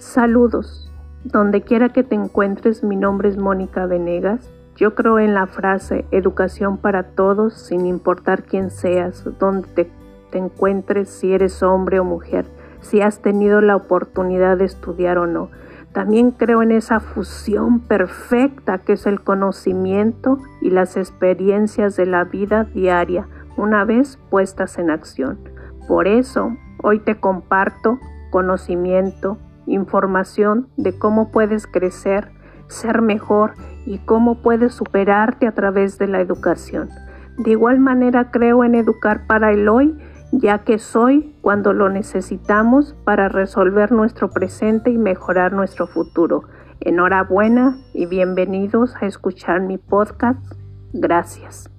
Saludos. Donde quiera que te encuentres, mi nombre es Mónica Venegas. Yo creo en la frase educación para todos, sin importar quién seas, donde te, te, encuentres, si eres hombre o mujer, si has tenido la oportunidad de estudiar o no. También creo en esa fusión perfecta que es el conocimiento y las experiencias de la vida diaria, una vez puestas en acción. Por eso, hoy te comparto conocimiento, información de cómo puedes crecer, ser mejor y cómo puedes superarte a través de la educación. De igual manera creo en educar para el hoy, ya que soy cuando lo necesitamos para resolver nuestro presente y mejorar nuestro futuro. Enhorabuena y bienvenidos a escuchar mi podcast. Gracias.